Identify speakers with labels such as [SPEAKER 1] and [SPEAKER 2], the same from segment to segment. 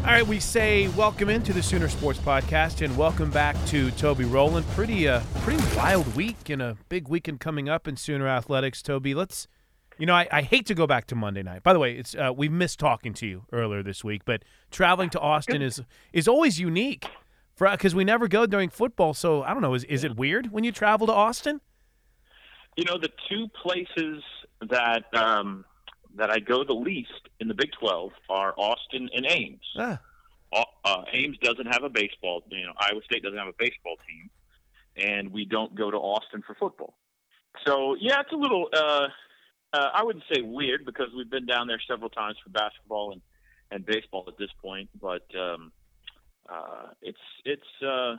[SPEAKER 1] All right, we say welcome into the Sooner Sports Podcast and welcome back to Toby Rowland. Pretty, uh, pretty wild week and a big weekend coming up in Sooner athletics. Toby, let's, you know, I, I hate to go back to Monday night. By the way, it's uh, we missed talking to you earlier this week, but traveling to Austin is is always unique for because we never go during football. So I don't know, is is it weird when you travel to Austin?
[SPEAKER 2] You know, the two places that um, that I go the least in the Big 12 are Austin and Ames.
[SPEAKER 1] Ah.
[SPEAKER 2] Uh, Ames doesn't have a baseball, you know, Iowa State doesn't have a baseball team, and we don't go to Austin for football. So, yeah, it's a little, uh, uh, I wouldn't say weird because we've been down there several times for basketball and, and baseball at this point, but um, uh, it's, it's, uh,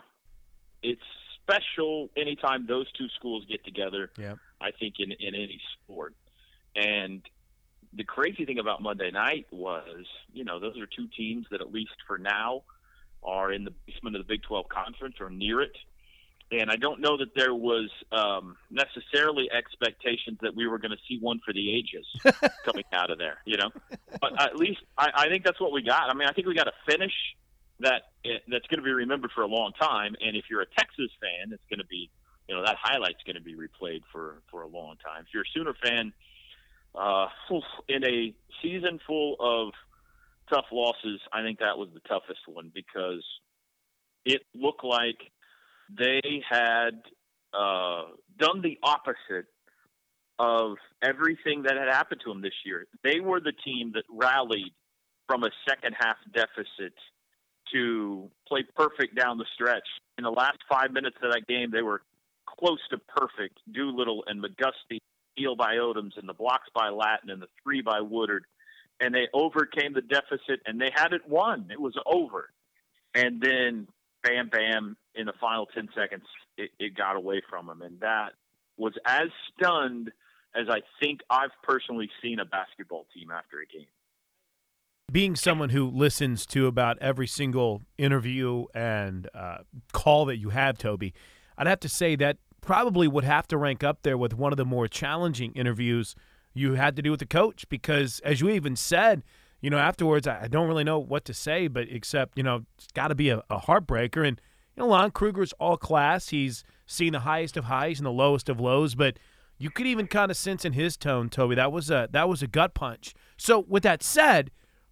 [SPEAKER 2] it's special anytime those two schools get together.
[SPEAKER 1] Yeah.
[SPEAKER 2] I think in, in any sport. And the crazy thing about Monday night was, you know, those are two teams that at least for now are in the basement of the Big 12 conference or near it. And I don't know that there was um, necessarily expectations that we were going to see one for the ages coming out of there, you know. But at least I, I think that's what we got. I mean, I think we got a finish that eh, that's going to be remembered for a long time. And if you're a Texas fan, it's going to be, you know, that highlight's going to be replayed for for a long time. If you're a Sooner fan, uh, in a season full of tough losses, I think that was the toughest one because it looked like they had uh, done the opposite of everything that had happened to them this year. They were the team that rallied from a second half deficit to play perfect down the stretch. In the last five minutes of that game, they were close to perfect. Doolittle and McGusty steal by Odomes and the blocks by Lattin and the three by Woodard. And they overcame the deficit and they had it won. It was over. And then bam, bam, in the final 10 seconds, it, it got away from them. And that was as stunned as I think I've personally seen a basketball team after a game.
[SPEAKER 1] Being someone who listens to about every single interview and uh, call that you have, Toby, I'd have to say that probably would have to rank up there with one of the more challenging interviews you had to do with the coach because, as you even said, you know, afterwards, I don't really know what to say, but except, you know, it's got to be a, a, heartbreaker. And, you know, Lon Kruger's all class. He's seen the highest of highs and the lowest of lows, but you could even kind of sense in his tone, Toby, that was a that was a gut punch. So with that said,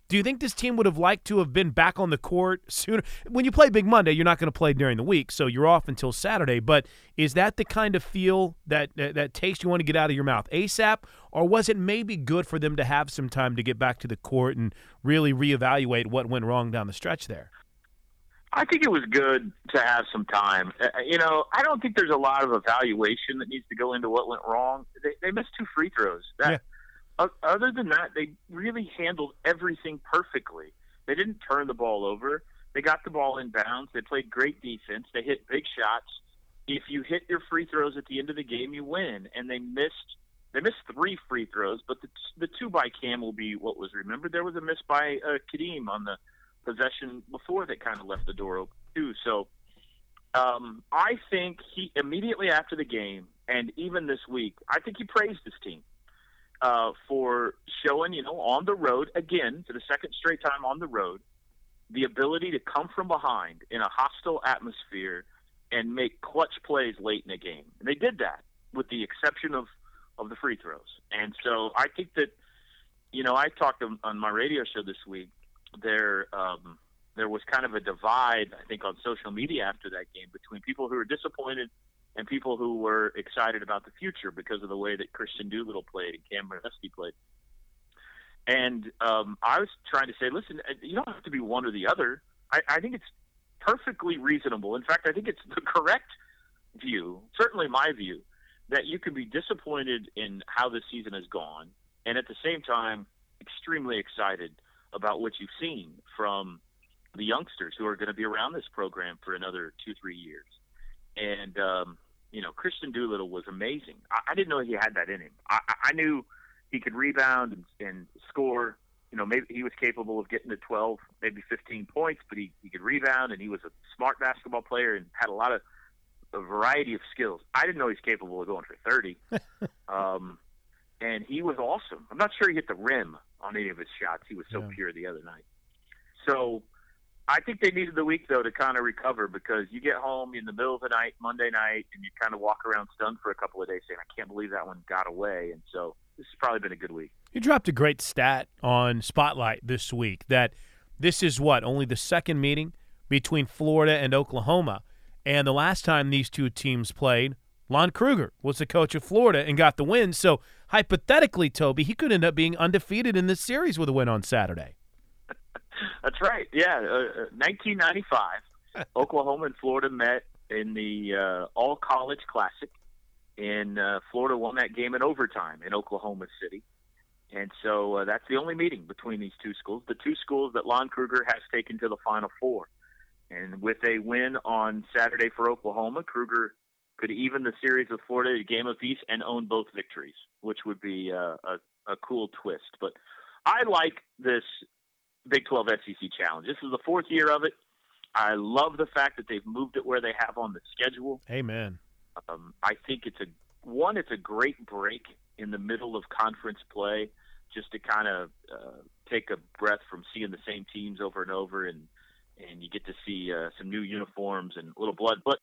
[SPEAKER 1] do you think this team would have liked to have been back on the court sooner? When you play Big Monday, you're not going to play during the week, so you're off until Saturday. But is that the kind of feel that, that, that taste you want to get out of your mouth ASAP, or was it maybe good for them to have some time to get back to the court and really reevaluate what went wrong down the stretch there?
[SPEAKER 2] I think it was good to have some time. Uh, you know, I don't think there's a lot of evaluation that needs to go into what went wrong. They, they missed two free throws. That,
[SPEAKER 1] yeah
[SPEAKER 2] other than that, they really handled everything perfectly. They didn't turn the ball over. They got the ball in bounds. They played great defense. They hit big shots. If you hit your free throws at the end of the game, you win. And they missed they missed three free throws, but the the two by Cam will be what was remembered. There was a miss by uh, Khadeem on the possession before that kind of left the door open too. So um, I think he immediately after the game and even this week, I think he praised his team uh, for showing, you know, on the road again for the second straight time on the road, the ability to come from behind in a hostile atmosphere and make clutch plays late in a game. And they did that, with the exception of of the free throws. And so I think that, you know, I talked on my radio show this week. There, um, there was kind of a divide, I think, on social media after that game between people who were disappointed and people who were excited about the future because of the way that Kristian Doolittle played and Cam Redusky played. And um, I was trying to say, listen, uh, you don't have to be one or the other. I, I think it's perfectly reasonable. In fact, I think it's the correct view, certainly my view, that you can be disappointed in how the season has gone, and at the same time, extremely excited about what you've seen from the youngsters who are going to be around this program for another two, three years. And um, you know, Kristian Doolittle was amazing. I, I didn't know he had that in him. I, I knew he could rebound and, and score. You know, maybe he was capable of getting to 12, maybe 15 points, but he, he could rebound and he was a smart basketball player and had a lot of a variety of skills. I didn't know he was capable of going for 30. um, and he was awesome. I'm not sure he hit the rim on any of his shots. He was so yeah. pure the other night. So I think they needed the week though to kind of recover because you get home in the middle of the night, Monday night, and you kind of walk around stunned for a couple of days, saying, "I can't believe that one got away." And so this has probably been a good week.
[SPEAKER 1] You dropped a great stat on Spotlight this week that this is what only the second meeting between Florida and Oklahoma, and the last time these two teams played, Lon Kruger was the coach of Florida and got the win. So hypothetically, Toby, he could end up being undefeated in this series with a win on Saturday.
[SPEAKER 2] That's right. Yeah, uh, 1995, uh, Oklahoma and Florida met in the uh, All College Classic, and uh, Florida won that game in overtime in Oklahoma City. And so uh, that's the only meeting between these two schools, the two schools that Lon Kruger has taken to the Final Four. And with a win on Saturday for Oklahoma, Kruger could even the series with Florida a game of apiece and own both victories, which would be uh, a, a cool twist. But I like this Big 12 SEC Challenge. This is the fourth year of it. I love the fact that they've moved it where they have on the schedule.
[SPEAKER 1] Amen.
[SPEAKER 2] Um, I think it's a one. It's a great break in the middle of conference play, just to kind of uh, take a breath from seeing the same teams over and over, and and you get to see uh, some new uniforms and a little blood. But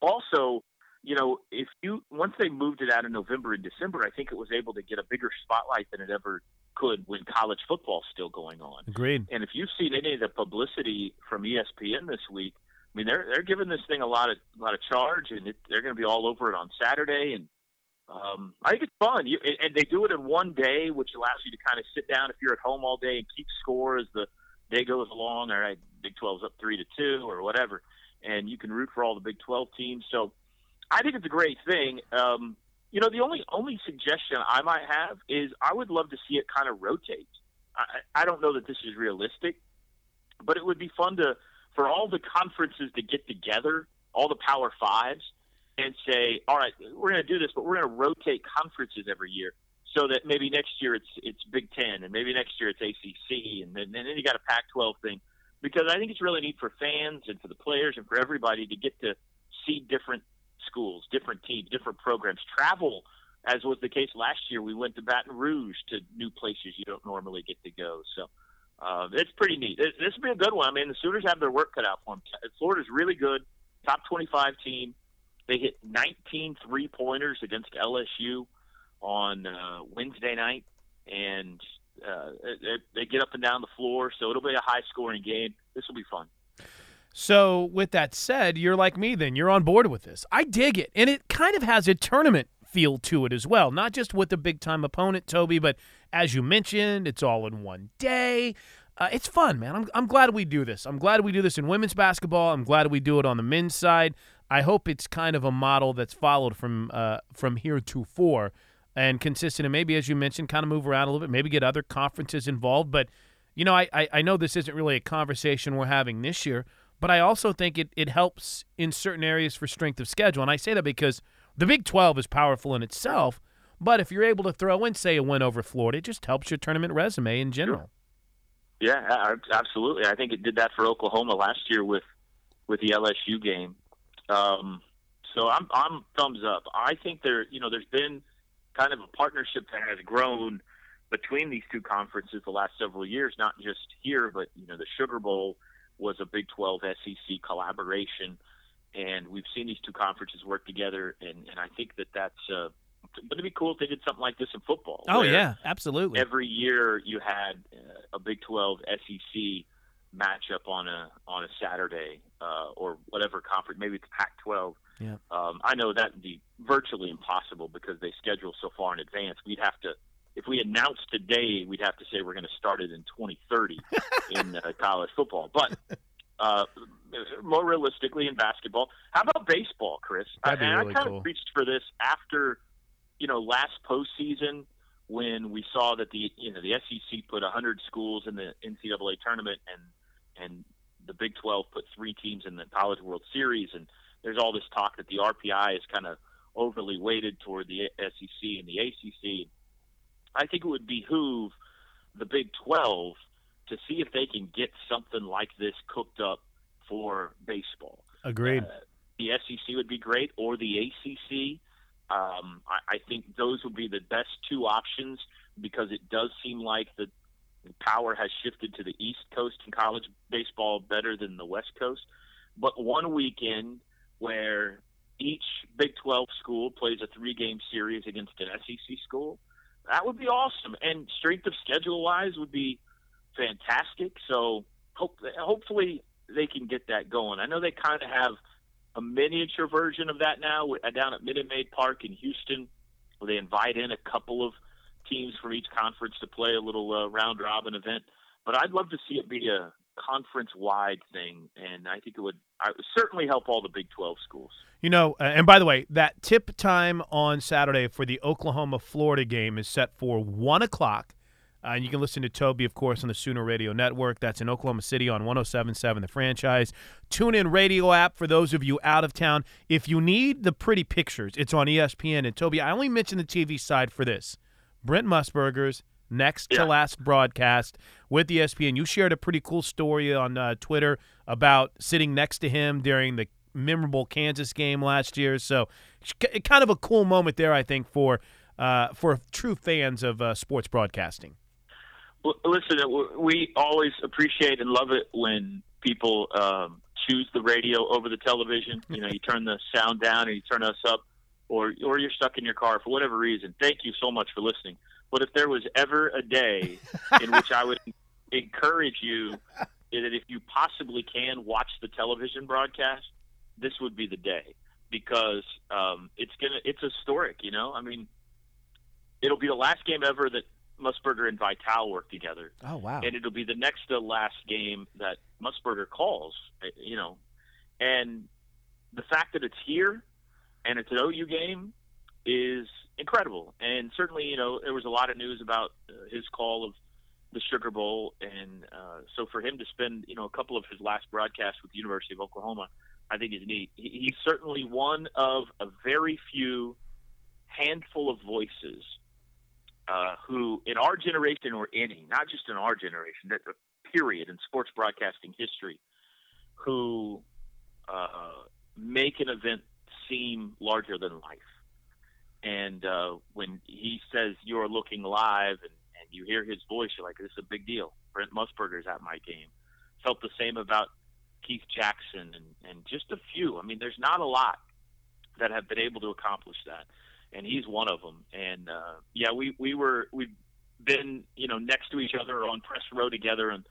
[SPEAKER 2] also, you know, if you once they moved it out in November and December, I think it was able to get a bigger spotlight than it ever could when college football's still going on.
[SPEAKER 1] Agreed.
[SPEAKER 2] And if you've seen any of the publicity from ESPN this week, I mean they're they're giving this thing a lot of a lot of charge, and it, they're going to be all over it on Saturday. And um, I think it's fun. You, and they do it in one day, which allows you to kind of sit down if you're at home all day and keep score as the day goes along. All right, Big 12's up three to two or whatever, and you can root for all the Big 12 teams. So I think it's a great thing. Um, you know, the only only suggestion I might have is I would love to see it kind of rotate. I, I don't know that this is realistic, but it would be fun to for all the conferences to get together, all the Power Fives, and say, all right, we're going to do this, but we're going to rotate conferences every year, so that maybe next year it's it's Big Ten, and maybe next year it's ACC, and then, and then you got a Pac-12 thing, because I think it's really neat for fans and for the players and for everybody to get to see different schools, different teams, different programs. Travel, as was the case last year, we went to Baton Rouge to new places you don't normally get to go. So uh, it's pretty neat. This will be a good one. I mean, the Sooners have their work cut out for them. Florida's really good, top 25 team. They hit 19 three pointers against LSU on uh, Wednesday night, and uh, they, they get up and down the floor. So it'll be a high scoring game. This will be fun.
[SPEAKER 1] So, with that said, you're like me then. You're on board with this. I dig it. And it kind of has a tournament feel to it as well. Not just with the big time opponent, Toby, but as you mentioned, it's all in one day. Uh, it's fun, man. I'm, I'm glad we do this. I'm glad we do this in women's basketball. I'm glad we do it on the men's side. I hope it's kind of a model that's followed from uh, from here to four and consistent. And maybe, as you mentioned, kind of move around a little bit. Maybe get other conferences involved. But you know, I, I, I know this isn't really a conversation we're having this year but I also think it, it helps in certain areas for strength of schedule. And I say that because the Big 12 is powerful in itself, but if you're able to throw in, say, a win over Florida, it just helps your tournament resume in general.
[SPEAKER 2] Yeah, absolutely. I think it did that for Oklahoma last year with with the LSU game. Um, so I'm I'm thumbs up. I think there you know there's been kind of a partnership that has grown between these two conferences the last several years, not just here, but you know the Sugar Bowl was a Big 12 SEC collaboration, and we've seen these two conferences work together, and, and I think that that's uh, going to be cool if they did something like this in football.
[SPEAKER 1] Oh yeah, absolutely.
[SPEAKER 2] Every year you had uh, a Big 12 SEC matchup on a on a Saturday uh, or whatever conference, maybe it's Pac-12.
[SPEAKER 1] Yeah.
[SPEAKER 2] Um, I know that would be virtually impossible because they schedule so far in advance. We'd have to if we announced today, we'd have to say we're going to start it in 2030 in uh, college football. But uh, more realistically, in basketball, how about baseball, Chris?
[SPEAKER 1] That'd
[SPEAKER 2] I,
[SPEAKER 1] really
[SPEAKER 2] I kind
[SPEAKER 1] cool.
[SPEAKER 2] of reached for this after, you know, last postseason when we saw that the you know the SEC put 100 schools in the NCAA tournament and and the Big 12 put three teams in the College World Series, and there's all this talk that the RPI is kind of – overly weighted toward the SEC and the ACC. I think it would behoove the Big 12 to see if they can get something like this cooked up for baseball.
[SPEAKER 1] Agreed. Uh,
[SPEAKER 2] the SEC would be great, or the ACC. Um, I, I think those would be the best two options because it does seem like the power has shifted to the East Coast in college baseball better than the West Coast. But one weekend where each Big 12 school plays a three game series against an SEC school, that would be awesome. And strength of schedule wise would be fantastic. So hope, hopefully they can get that going. I know they kind of have a miniature version of that now down at Minute Maid Park in Houston, where they invite in a couple of teams from each conference to play a little uh, round robin event. But I'd love to see it be a conference wide thing, and I think it would, I certainly help all the Big 12 schools.
[SPEAKER 1] You know, uh, and by the way, that tip time on Saturday for the Oklahoma Florida game is set for 1 o'clock. Uh, and you can listen to Toby, of course, on the Sooner Radio Network. That's in Oklahoma City on 1077 The Franchise. Tune in radio app for those of you out of town. If you need the pretty pictures, it's on ESPN. And Toby, I only mention the TV side for this. Brent Musburger's next yeah. to last broadcast with ESPN. You shared a pretty cool story on uh, Twitter about sitting next to him during the memorable Kansas game last year. So, kind of a cool moment there, I think, for uh, for true fans of uh, sports broadcasting.
[SPEAKER 2] Listen, we always appreciate and love it when people um, choose the radio over the television. You know, you turn the sound down and you turn us up, or or you're stuck in your car for whatever reason. Thank you so much for listening. But if there was ever a day in which I would encourage you that if you possibly can watch the television broadcast, this would be the day because um, it's gonna it's historic. You know, I mean, it'll be the last game ever that Musburger and Vitale work together.
[SPEAKER 1] Oh wow!
[SPEAKER 2] And it'll be the next to last game that Musburger calls. Eh, you know, and the fact that it's here and it's an OU game is incredible. And certainly, you know, there was a lot of news about uh, his call of the Sugar Bowl, and uh, so for him to spend you know a couple of his last broadcasts with the University of Oklahoma, I think is neat. He, he's certainly one of a very few handful of voices uh, who, in our generation or any, not just in our generation, that period in sports broadcasting history, who uh, make an event seem larger than life. And uh, when he says you're looking live and, and you hear his voice, you're like, this is a big deal. Brent Musburger's at my game. Felt the same about Keith Jackson and, and just a few. I mean, there's not a lot that have been able to accomplish that and he's one of them. And uh, yeah, we we were we've been you know next to each other on press row together on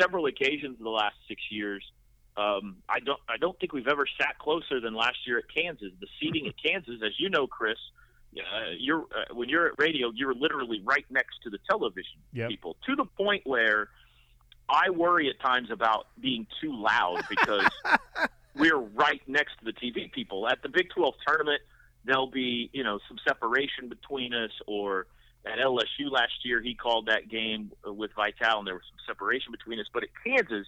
[SPEAKER 2] several occasions in the last six years. Um, I don't I don't think we've ever sat closer than last year at Kansas. The seating at Kansas, as you know, Chris, uh, you're uh, when you're at radio, you're literally right next to the television
[SPEAKER 1] yep.
[SPEAKER 2] people to the point where I worry at times about being too loud because we're right next to the TV people. At the Big 12 tournament there'll be you know some separation between us or at LSU last year he called that game with Vitale, and there was some separation between us. But at Kansas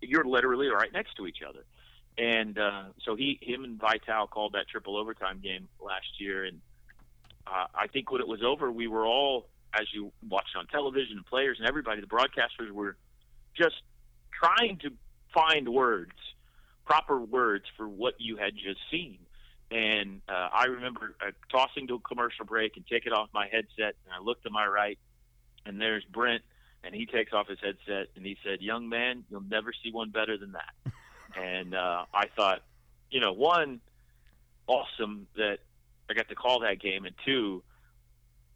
[SPEAKER 2] you're literally right next to each other. And uh, so he him and Vitale called that triple overtime game last year and uh, I think when it was over we were all as you watched on television and players and everybody the broadcasters were just trying to find words proper words for what you had just seen and uh, I remember uh, tossing to a commercial break and taking off my headset, and I looked to my right, and there's Brent, and he takes off his headset, and he said, "Young man, you'll never see one better than that." and uh, I thought, you know, one, awesome that I got to call that game, and two,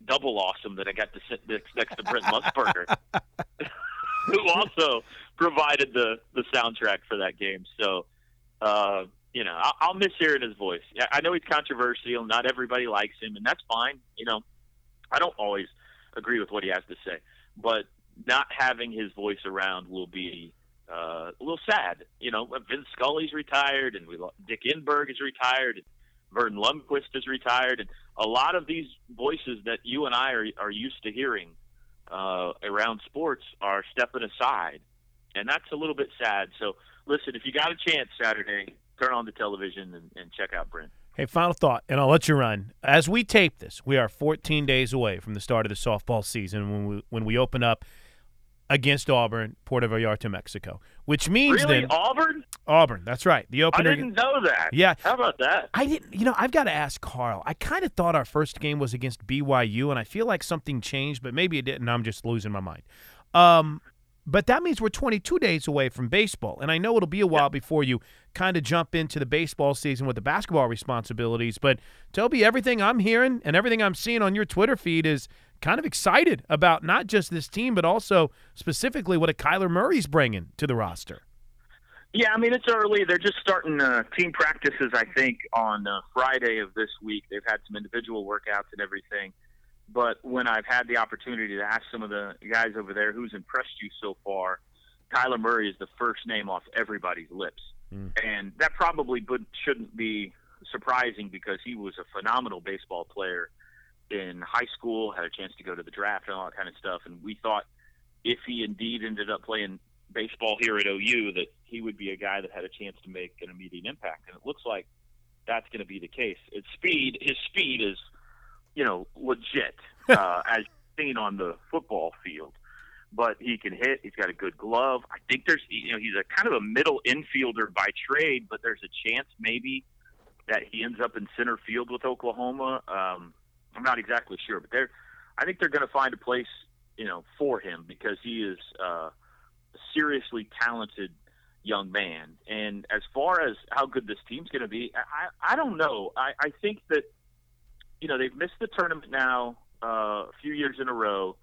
[SPEAKER 2] double awesome that I got to sit next to Brent Musburger, who also provided the the soundtrack for that game. So. Uh, you know, I'll, I'll miss hearing his voice. I know he's controversial. Not everybody likes him, and that's fine. You know, I don't always agree with what he has to say, but not having his voice around will be uh, a little sad. You know, Vin Scully's retired, and we Dick Enberg is retired, Verne Lundquist is retired, and a lot of these voices that you and I are, are used to hearing uh, around sports are stepping aside, and that's a little bit sad. So, listen, if you got a chance Saturday, turn on the television and, and check out Brent.
[SPEAKER 1] Hey, final thought, and I'll let you run. As we tape this, we are 14 days away from the start of the softball season when we when we open up against Auburn, Puerto Vallarta, Mexico. Which means
[SPEAKER 2] really,
[SPEAKER 1] then
[SPEAKER 2] Auburn?
[SPEAKER 1] Auburn. That's right. The opening.
[SPEAKER 2] I
[SPEAKER 1] opener.
[SPEAKER 2] didn't know that.
[SPEAKER 1] Yeah.
[SPEAKER 2] How about that?
[SPEAKER 1] I didn't. You know, I've got to ask Carl. I kind of thought our first game was against BYU, and I feel like something changed, but maybe it didn't. I'm just losing my mind. Um, but that means we're 22 days away from baseball, and I know it'll be a while before you kind of jump into the baseball season with the basketball responsibilities. But Toby, everything I'm hearing and everything I'm seeing on your Twitter feed is kind of excited about not just this team, but also specifically what a Kyler Murray's bringing to the roster.
[SPEAKER 2] Yeah, I mean it's early. They're just starting uh, team practices. I think on uh, Friday of this week. They've had some individual workouts and everything. But when I've had the opportunity to ask some of the guys over there who's impressed you so far, Kyler Murray is the first name off everybody's lips,
[SPEAKER 1] Mm.
[SPEAKER 2] and that probably would, shouldn't be surprising because he was a phenomenal baseball player in high school. Had a chance to go to the draft and all that kind of stuff, and we thought if he indeed ended up playing baseball here at OU that he would be a guy that had a chance to make an immediate impact. And it looks like that's going to be the case. His speed, his speed is, you know, legit uh, as seen on the football field. But he can hit. He's got a good glove. I think there's, you know, he's a kind of a middle infielder by trade, but there's a chance maybe that he ends up in center field with Oklahoma. Um, I'm not exactly sure, but they're, I think they're going to find a place, you know, for him because he is uh, a seriously talented young man. And as far as how good this team's going to be, I, I don't know. I, I think that, you know, they've missed the tournament now uh, a few years in a row,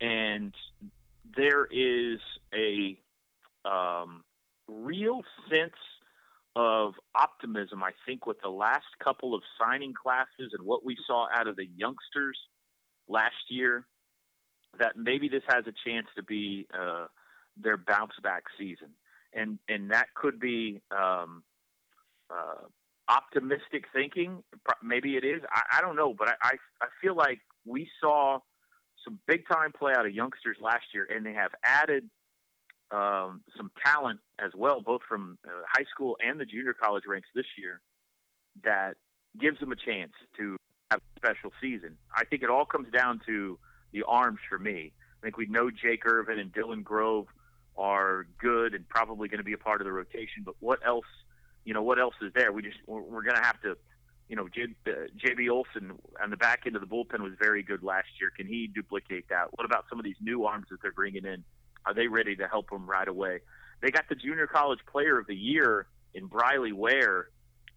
[SPEAKER 2] and there is a um, real sense of optimism, I think, with the last couple of signing classes and what we saw out of the youngsters last year, that maybe this has a chance to be uh, their bounce back season. And, and that could be um, uh, optimistic thinking. Maybe it is. I, I don't know, but I, I, I feel like we saw some big time play out of youngsters last year, and they have added um, some talent as well, both from uh, high school and the junior college ranks this year, that gives them a chance to have a special season. I think it all comes down to the arms for me. I think we know Jake Irvin and Dylan Grove are good and probably going to be a part of the rotation, but what else? You know, what else is there? We just we're, we're going to have to you know, J, uh, JB Olson on the back end of the bullpen was very good last year. Can he duplicate that? What about some of these new arms that they're bringing in? Are they ready to help them right away? They got the Junior College Player of the Year in Brylie Ware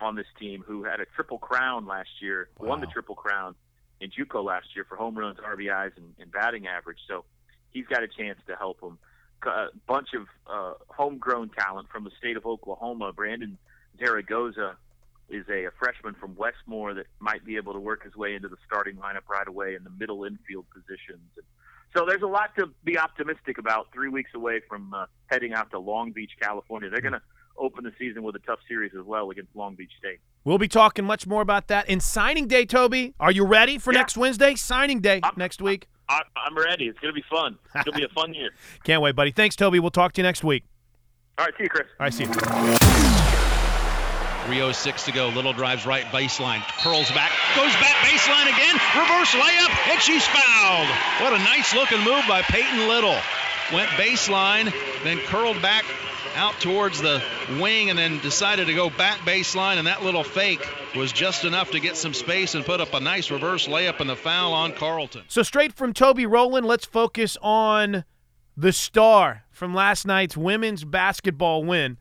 [SPEAKER 2] on this team, who had a triple crown last year, wow. won the triple crown in JUCO last year for home runs, RBIs, and, and batting average. So he's got a chance to help them. A bunch of uh, homegrown talent from the state of Oklahoma. Brandon Zaragoza is a, a, freshman from Westmoore that might be able to work his way into the starting lineup right away in the middle infield positions. And so there's a lot to be optimistic about. Three weeks away from uh, heading out to Long Beach, California, they're going to open the season with a tough series as well against Long Beach State.
[SPEAKER 1] We'll be talking much more about that in signing day. Toby, are you ready for
[SPEAKER 2] yeah.
[SPEAKER 1] next Wednesday? Signing day
[SPEAKER 2] I'm,
[SPEAKER 1] next week.
[SPEAKER 2] I, I'm ready. It's going to be fun. It'll be a fun year.
[SPEAKER 1] Can't wait, buddy. Thanks, Toby. We'll talk to you next week.
[SPEAKER 2] All right, see you, Chris.
[SPEAKER 1] All right, see you.
[SPEAKER 3] 306 to go. Little drives right baseline. Curls back. Goes back baseline again. Reverse layup. And she's fouled. What a nice looking move by Peyton Little. Went baseline, then curled back out towards the wing and then decided to go back baseline. And that little fake was just enough to get some space and put up a nice reverse layup and the foul on Carleton.
[SPEAKER 1] So, straight from Toby Rowland, let's focus on the star from last night's women's basketball win.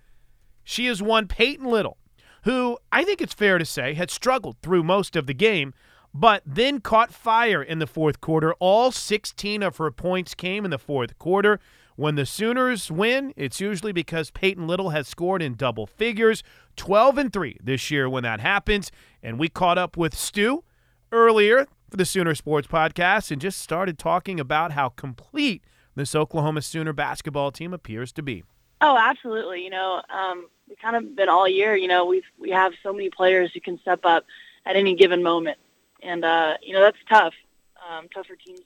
[SPEAKER 1] She is one Peyton Little who I think it's fair to say had struggled through most of the game, but then caught fire in the fourth quarter. All 16 of her points came in the fourth quarter. When the Sooners win, it's usually because Peyton Little has scored in double figures, 12 and 3 this year when that happens. And we caught up with Stu earlier for the Sooner Sports Podcast and just started talking about how complete this Oklahoma Sooner basketball team appears to be.
[SPEAKER 4] Oh, absolutely. You know, um, kind of been all year. You know, we've we have so many players who can step up at any given moment, and uh, you know that's tough. Um, tough for teams,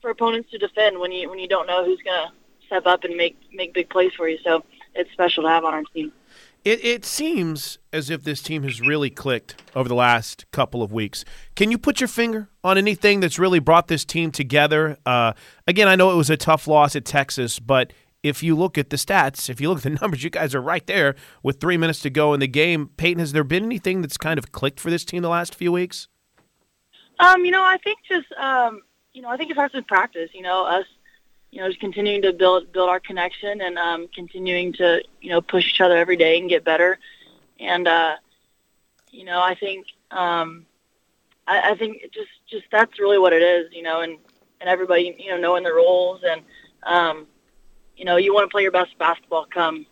[SPEAKER 4] for opponents to defend when you when you don't know who's gonna step up and make make big plays for you. So it's special to have on our team.
[SPEAKER 1] It, it seems as if this team has really clicked over the last couple of weeks. Can you put your finger on anything that's really brought this team together? Uh, again, I know it was a tough loss at Texas, but if you look at the stats, if you look at the numbers, you guys are right there with three minutes to go in the game. Peyton, has there been anything that's kind of clicked for this team the last few weeks?
[SPEAKER 4] Um, you know, I think just um, you know, I think it starts with practice. You know, us, you know, just continuing to build build our connection and um, continuing to you know push each other every day and get better. And uh, you know, I think um, I, I think just just that's really what it is. You know, and and everybody you know knowing their roles and um, you know, you want to play your best basketball come,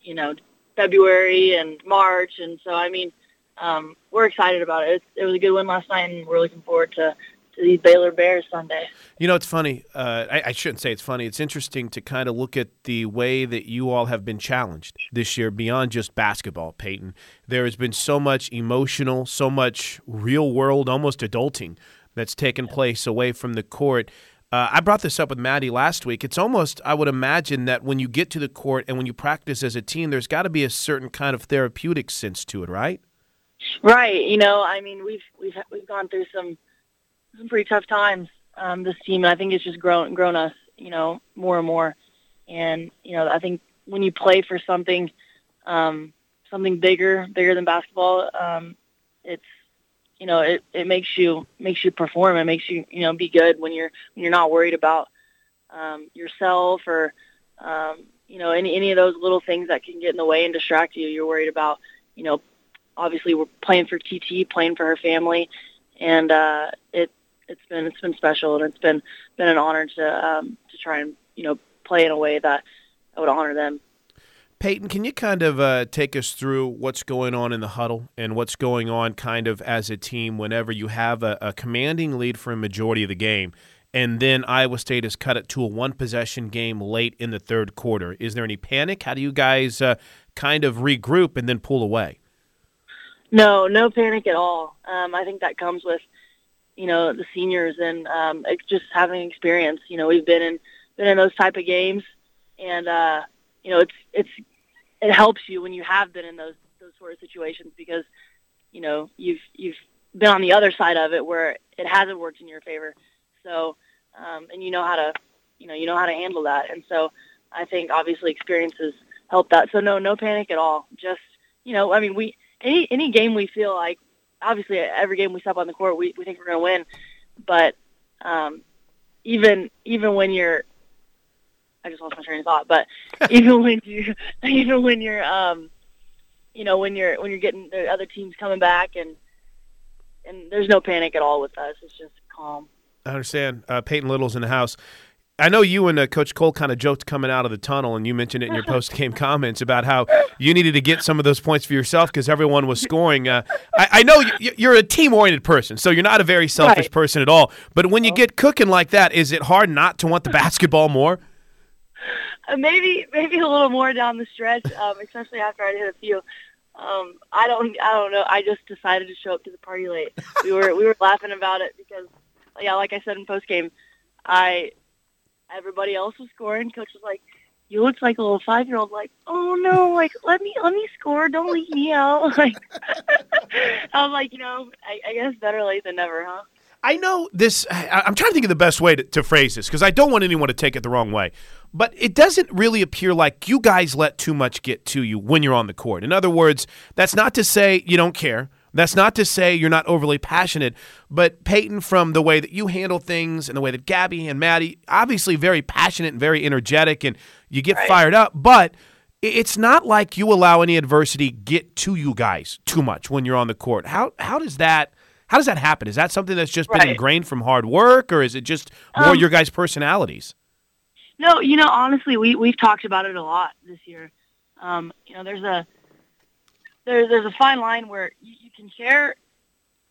[SPEAKER 4] you know, February and March. And so, I mean, um, we're excited about it. It, it was a good win last night, and we're looking forward to, to these Baylor Bears Sunday.
[SPEAKER 1] You know, it's funny. Uh, I, I, shouldn't say it's funny. It's interesting to kind of look at the way that you all have been challenged this year beyond just basketball, Peyton. There has been so much emotional, so much real world, almost adulting that's taken place away from the court. Uh, I brought this up with Maddie last week. It's almost, I would imagine, that when you get to the court and when you practice as a team, there's got to be a certain kind of therapeutic sense to it, right?
[SPEAKER 4] Right. You know, I mean, we've we've we've gone through some some pretty tough times. Um, this team, and I think it's just grown grown us, you know, more and more. And you know, I think when you play for something, um, something bigger, bigger than basketball, um, it's you know, it, it makes you makes you perform. It makes you you know be good when you're when you're not worried about um, yourself or um, you know any any of those little things that can get in the way and distract you. You're worried about you know obviously we're playing for TT, playing for her family, and uh, it it's been it's been special and it's been been an honor to um, to try and you know play in a way that I would honor them.
[SPEAKER 1] Peyton, can you kind of uh, take us through what's going on in the huddle and what's going on kind of as a team whenever you have a, a commanding lead for a majority of the game? and then Iowa State has cut it to a one possession game late in the third quarter. Is there any panic? How do you guys uh, kind of regroup and then pull away?
[SPEAKER 4] No, no panic at all. Um, I think that comes with you know the seniors and um, just having experience. You know, we've been in been in those type of games, and uh, you know it's it's it helps you when you have been in those those sort of situations because you know you've you've been on the other side of it where it hasn't worked in your favor. So um, and you know how to you know you know how to handle that. And so I think obviously experiences help that. So no no panic at all. Just you know I mean we any any game we feel like obviously every game we step on the court we we think we're going to win, but um, even even when you're I just lost my train of thought. But even when you, even when you're, um, you know, when you're when you're getting the other teams coming back, and and there's no panic at all with us. It's just calm.
[SPEAKER 1] I understand. Uh, Peyton Little's in the house. I know you and uh, Coach Coale kind of joked coming out of the tunnel, and you mentioned it in your post game comments about how you needed to get some of those points for yourself because everyone was scoring. Uh, I, I, know you're a team oriented person, so you're not a very selfish right. person at all. But when you get cooking like that, is it hard not to want the basketball more?
[SPEAKER 4] Uh, maybe maybe a little more down the stretch, um, especially after I hit a few. Um, I don't I don't know. I just decided to show up to the party late. We were we were laughing about it because yeah, like I said in post game, I everybody else was scoring. Coach was like, "You look like a little five year old." Like, oh no, like let me let me score. Don't leave me out. Like, I was like, you know, I, I guess better late than never, huh?
[SPEAKER 1] I know this. I'm trying to think of the best way to, to phrase this because I don't want anyone to take it the wrong way. But it doesn't really appear like you guys let too much get to you when you're on the court. In other words, that's not to say you don't care. That's not to say you're not overly passionate, but Peyton, from the way that you handle things and the way that Gabby and Maddie, obviously very passionate and very energetic, and you get right. fired up, but it's not like you allow any adversity get to you guys too much when you're on the court. How how does that how does that happen? Is that something that's just been ingrained from hard work, or is it just more um, your guys' personalities?
[SPEAKER 4] No, you know, honestly, we we've talked about it a lot this year. Um, you know, there's a there's there's a fine line where you, you can care.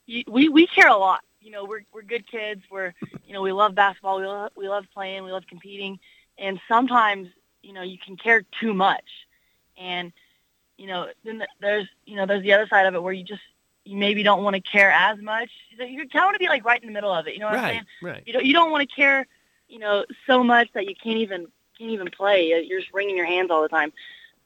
[SPEAKER 4] You, we we care a lot. You know, we're we're good kids. We're you know we love basketball. We love, we love playing. We love competing. And sometimes you know you can care too much, and you know then there's you know there's the other side of it where you just you maybe don't want to care as much. So you kind of want to be like right in the middle of it. You know what
[SPEAKER 1] right,
[SPEAKER 4] I'm saying?
[SPEAKER 1] Right.
[SPEAKER 4] You don't you don't want to care, you know, so much that you can't even can't even play. You're just wringing your hands all the time.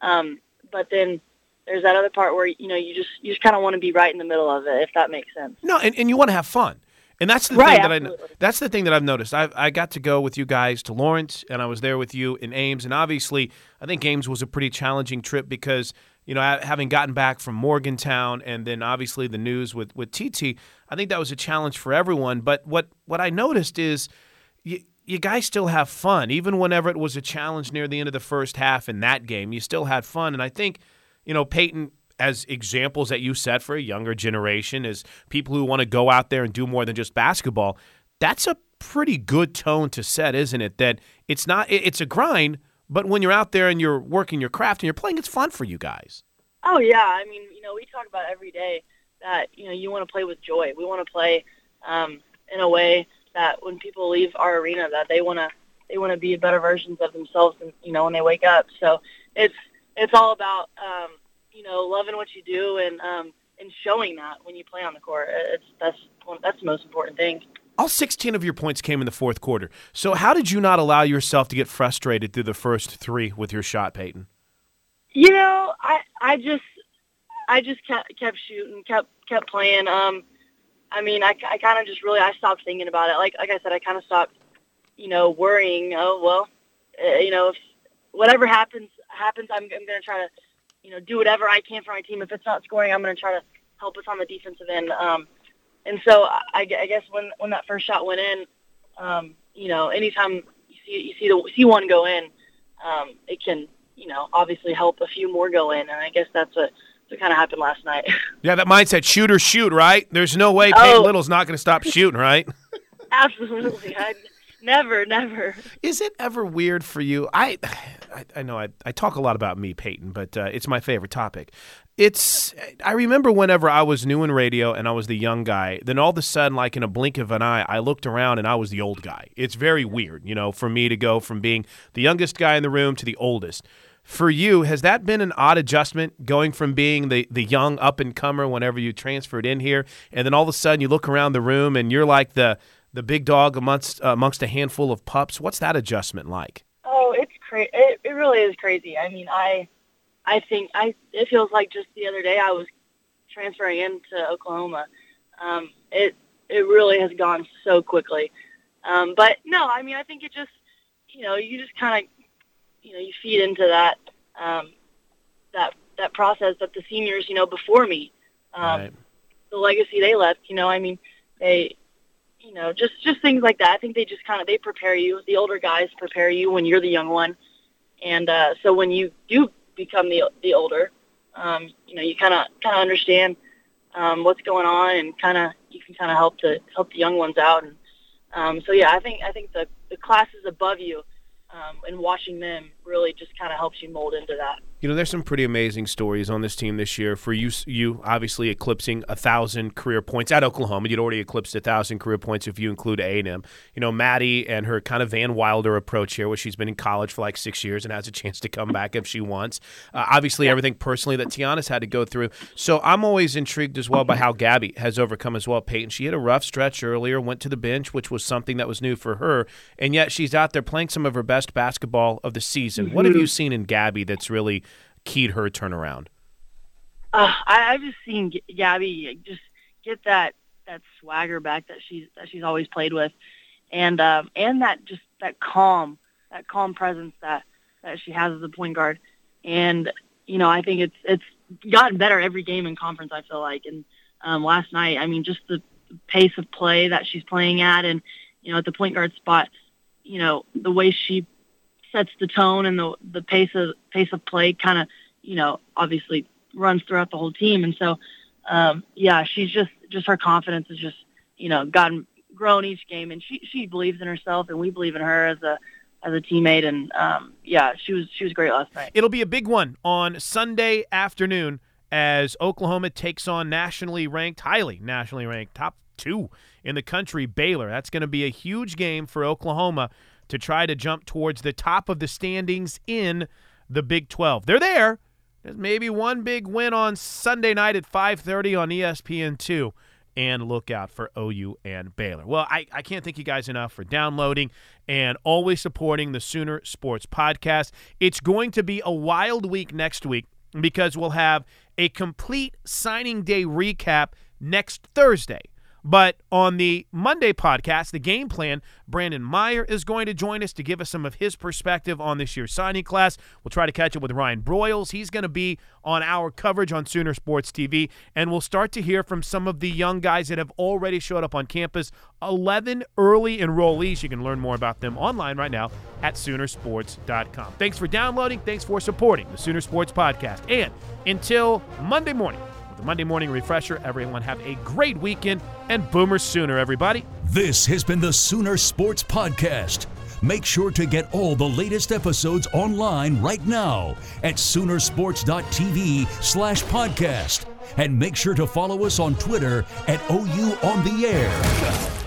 [SPEAKER 4] Um, but then, there's that other part where you know you just you just kind of want to be right in the middle of it, if that makes sense.
[SPEAKER 1] No, and, and you want to have fun. And that's the
[SPEAKER 4] Right,
[SPEAKER 1] thing that I that's the thing that I've noticed. I I got to go with you guys to Lawrence, and I was there with you in Ames, and obviously I think Ames was a pretty challenging trip because you know having gotten back from Morgantown, and then obviously the news with with TT, I think that was a challenge for everyone. But what what I noticed is you, you guys still have fun, even whenever it was a challenge near the end of the first half in that game. You still had fun, and I think you know Peyton as examples that you set for a younger generation, as people who want to go out there and do more than just basketball. That's a pretty good tone to set, isn't it? That it's not it's a grind, but when you're out there and you're working your craft and you're playing, it's fun for you guys.
[SPEAKER 4] Oh yeah, I mean, you know, we talk about every day that you know you want to play with joy. We want to play um, in a way that when people leave our arena, that they want to they want to be better versions of themselves, and you know, when they wake up. So it's it's all about um, you know loving what you do and um, and showing that when you play on the court. It's that's one, that's the most important thing.
[SPEAKER 1] All 16 of your points came in the fourth quarter. So how did you not allow yourself to get frustrated through the first three with your shot, Peyton?
[SPEAKER 4] You know, I I just I just kept kept shooting, kept kept playing. Um, I mean, I, I kind of just really I stopped thinking about it. Like like I said, I kind of stopped, you know, worrying. Oh well, uh, you know, if whatever happens happens, I'm I'm gonna try to, you know, do whatever I can for my team. If it's not scoring, I'm gonna try to help us on the defensive end. Um, and so I, I guess when when that first shot went in, um, you know, anytime you see you see the see one go in, um, it can you know obviously help a few more go in, and I guess that's what kind of happened last night.
[SPEAKER 1] Yeah, that mindset, shoot or shoot, right? There's no way Peyton
[SPEAKER 4] Oh.
[SPEAKER 1] Little's not going to stop shooting, right?
[SPEAKER 4] Absolutely, I never, never.
[SPEAKER 1] Is it ever weird for you? I, I, I know I, I talk a lot about me, Peyton, but uh, it's my favorite topic. It's I remember whenever I was new in radio and I was the young guy, then all of a sudden, like in a blink of an eye, I looked around and I was the old guy. It's very weird, you know, for me to go from being the youngest guy in the room to the oldest. For you, has that been an odd adjustment going from being the, the young up and comer whenever you transferred in here, and then all of a sudden you look around the room and you're like the the big dog amongst uh, amongst a handful of pups? What's that adjustment like?
[SPEAKER 4] Oh, it's crazy. It, it really is crazy. I mean, I, I think I. It feels like just the other day I was transferring into Oklahoma. Um, it it really has gone so quickly. Um, but no, I mean, I think it just, you know, you just kind of, you know, you feed into that, um, that that process that the seniors, you know, before me, um,
[SPEAKER 1] Right.
[SPEAKER 4] the legacy they left. You know, I mean, they, you know, just just things like that. I think they just kind of they prepare you. The older guys prepare you when you're the young one, and uh, so when you do become the the older, um, you know, you kind of kind of understand um, what's going on, and kind of you can kind of help to help the young ones out. And um, so yeah, I think I think the the classes above you. Um, and watching them really just kind of helps you mold into that.
[SPEAKER 1] You know, there's some pretty amazing stories on this team this year. For you, you obviously eclipsing a thousand career points at Oklahoma. You'd already eclipsed a thousand career points if you include A and M. You know, Maddie and her kind of Van Wilder approach here, where she's been in college for like six years and has a chance to come back if she wants. Uh, obviously, everything personally that Tiana's had to go through. So I'm always intrigued as well by how Gabby has overcome as well. Peyton, she had a rough stretch earlier, went to the bench, which was something that was new for her, and yet she's out there playing some of her best basketball of the season. What have you seen in Gabby that's really keyed her turnaround?
[SPEAKER 4] Uh, I, I've just seen G- Gabby just get that that swagger back that she's that she's always played with, and um, and that just that calm that calm presence that that she has as a point guard, and you know I think it's it's gotten better every game in conference. I feel like, and um, last night, I mean, just the pace of play that she's playing at, and you know at the point guard spot, you know the way she sets the tone and the the pace of pace of play kind of you know obviously runs throughout the whole team. And so um yeah she's just just her confidence has just you know gotten grown each game. And she she believes in herself and we believe in her as a as a teammate. And um yeah she was she was great last night.
[SPEAKER 1] It'll be a big one on Sunday afternoon as Oklahoma takes on nationally ranked, highly nationally ranked, top two in the country, Baylor. That's going to be a huge game for Oklahoma to try to jump towards the top of the standings in the Big 12. They're there. There's maybe one big win on Sunday night at 5:30 on E ESPN2 and look out for OU and Baylor. Well, I, I can't thank you guys enough for downloading and always supporting the Sooner Sports Podcast. It's going to be a wild week next week because we'll have a complete signing day recap next Thursday. But on the Monday podcast, the game plan, Brandon Meyer is going to join us to give us some of his perspective on this year's signing class. We'll try to catch up with Ryan Broyles. He's going to be on our coverage on Sooner Sports TV, and we'll start to hear from some of the young guys that have already showed up on campus. 11 early enrollees. You can learn more about them online right now at Soonersports.com. Thanks for downloading. Thanks for supporting the Sooner Sports Podcast. And until Monday morning, the Monday morning refresher. Everyone have a great weekend and Boomer Sooner, everybody.
[SPEAKER 5] This has been the Sooner Sports Podcast. Make sure to get all the latest episodes online right now at Soonersports.tv slash podcast. And make sure to follow us on Twitter at OU On The Air.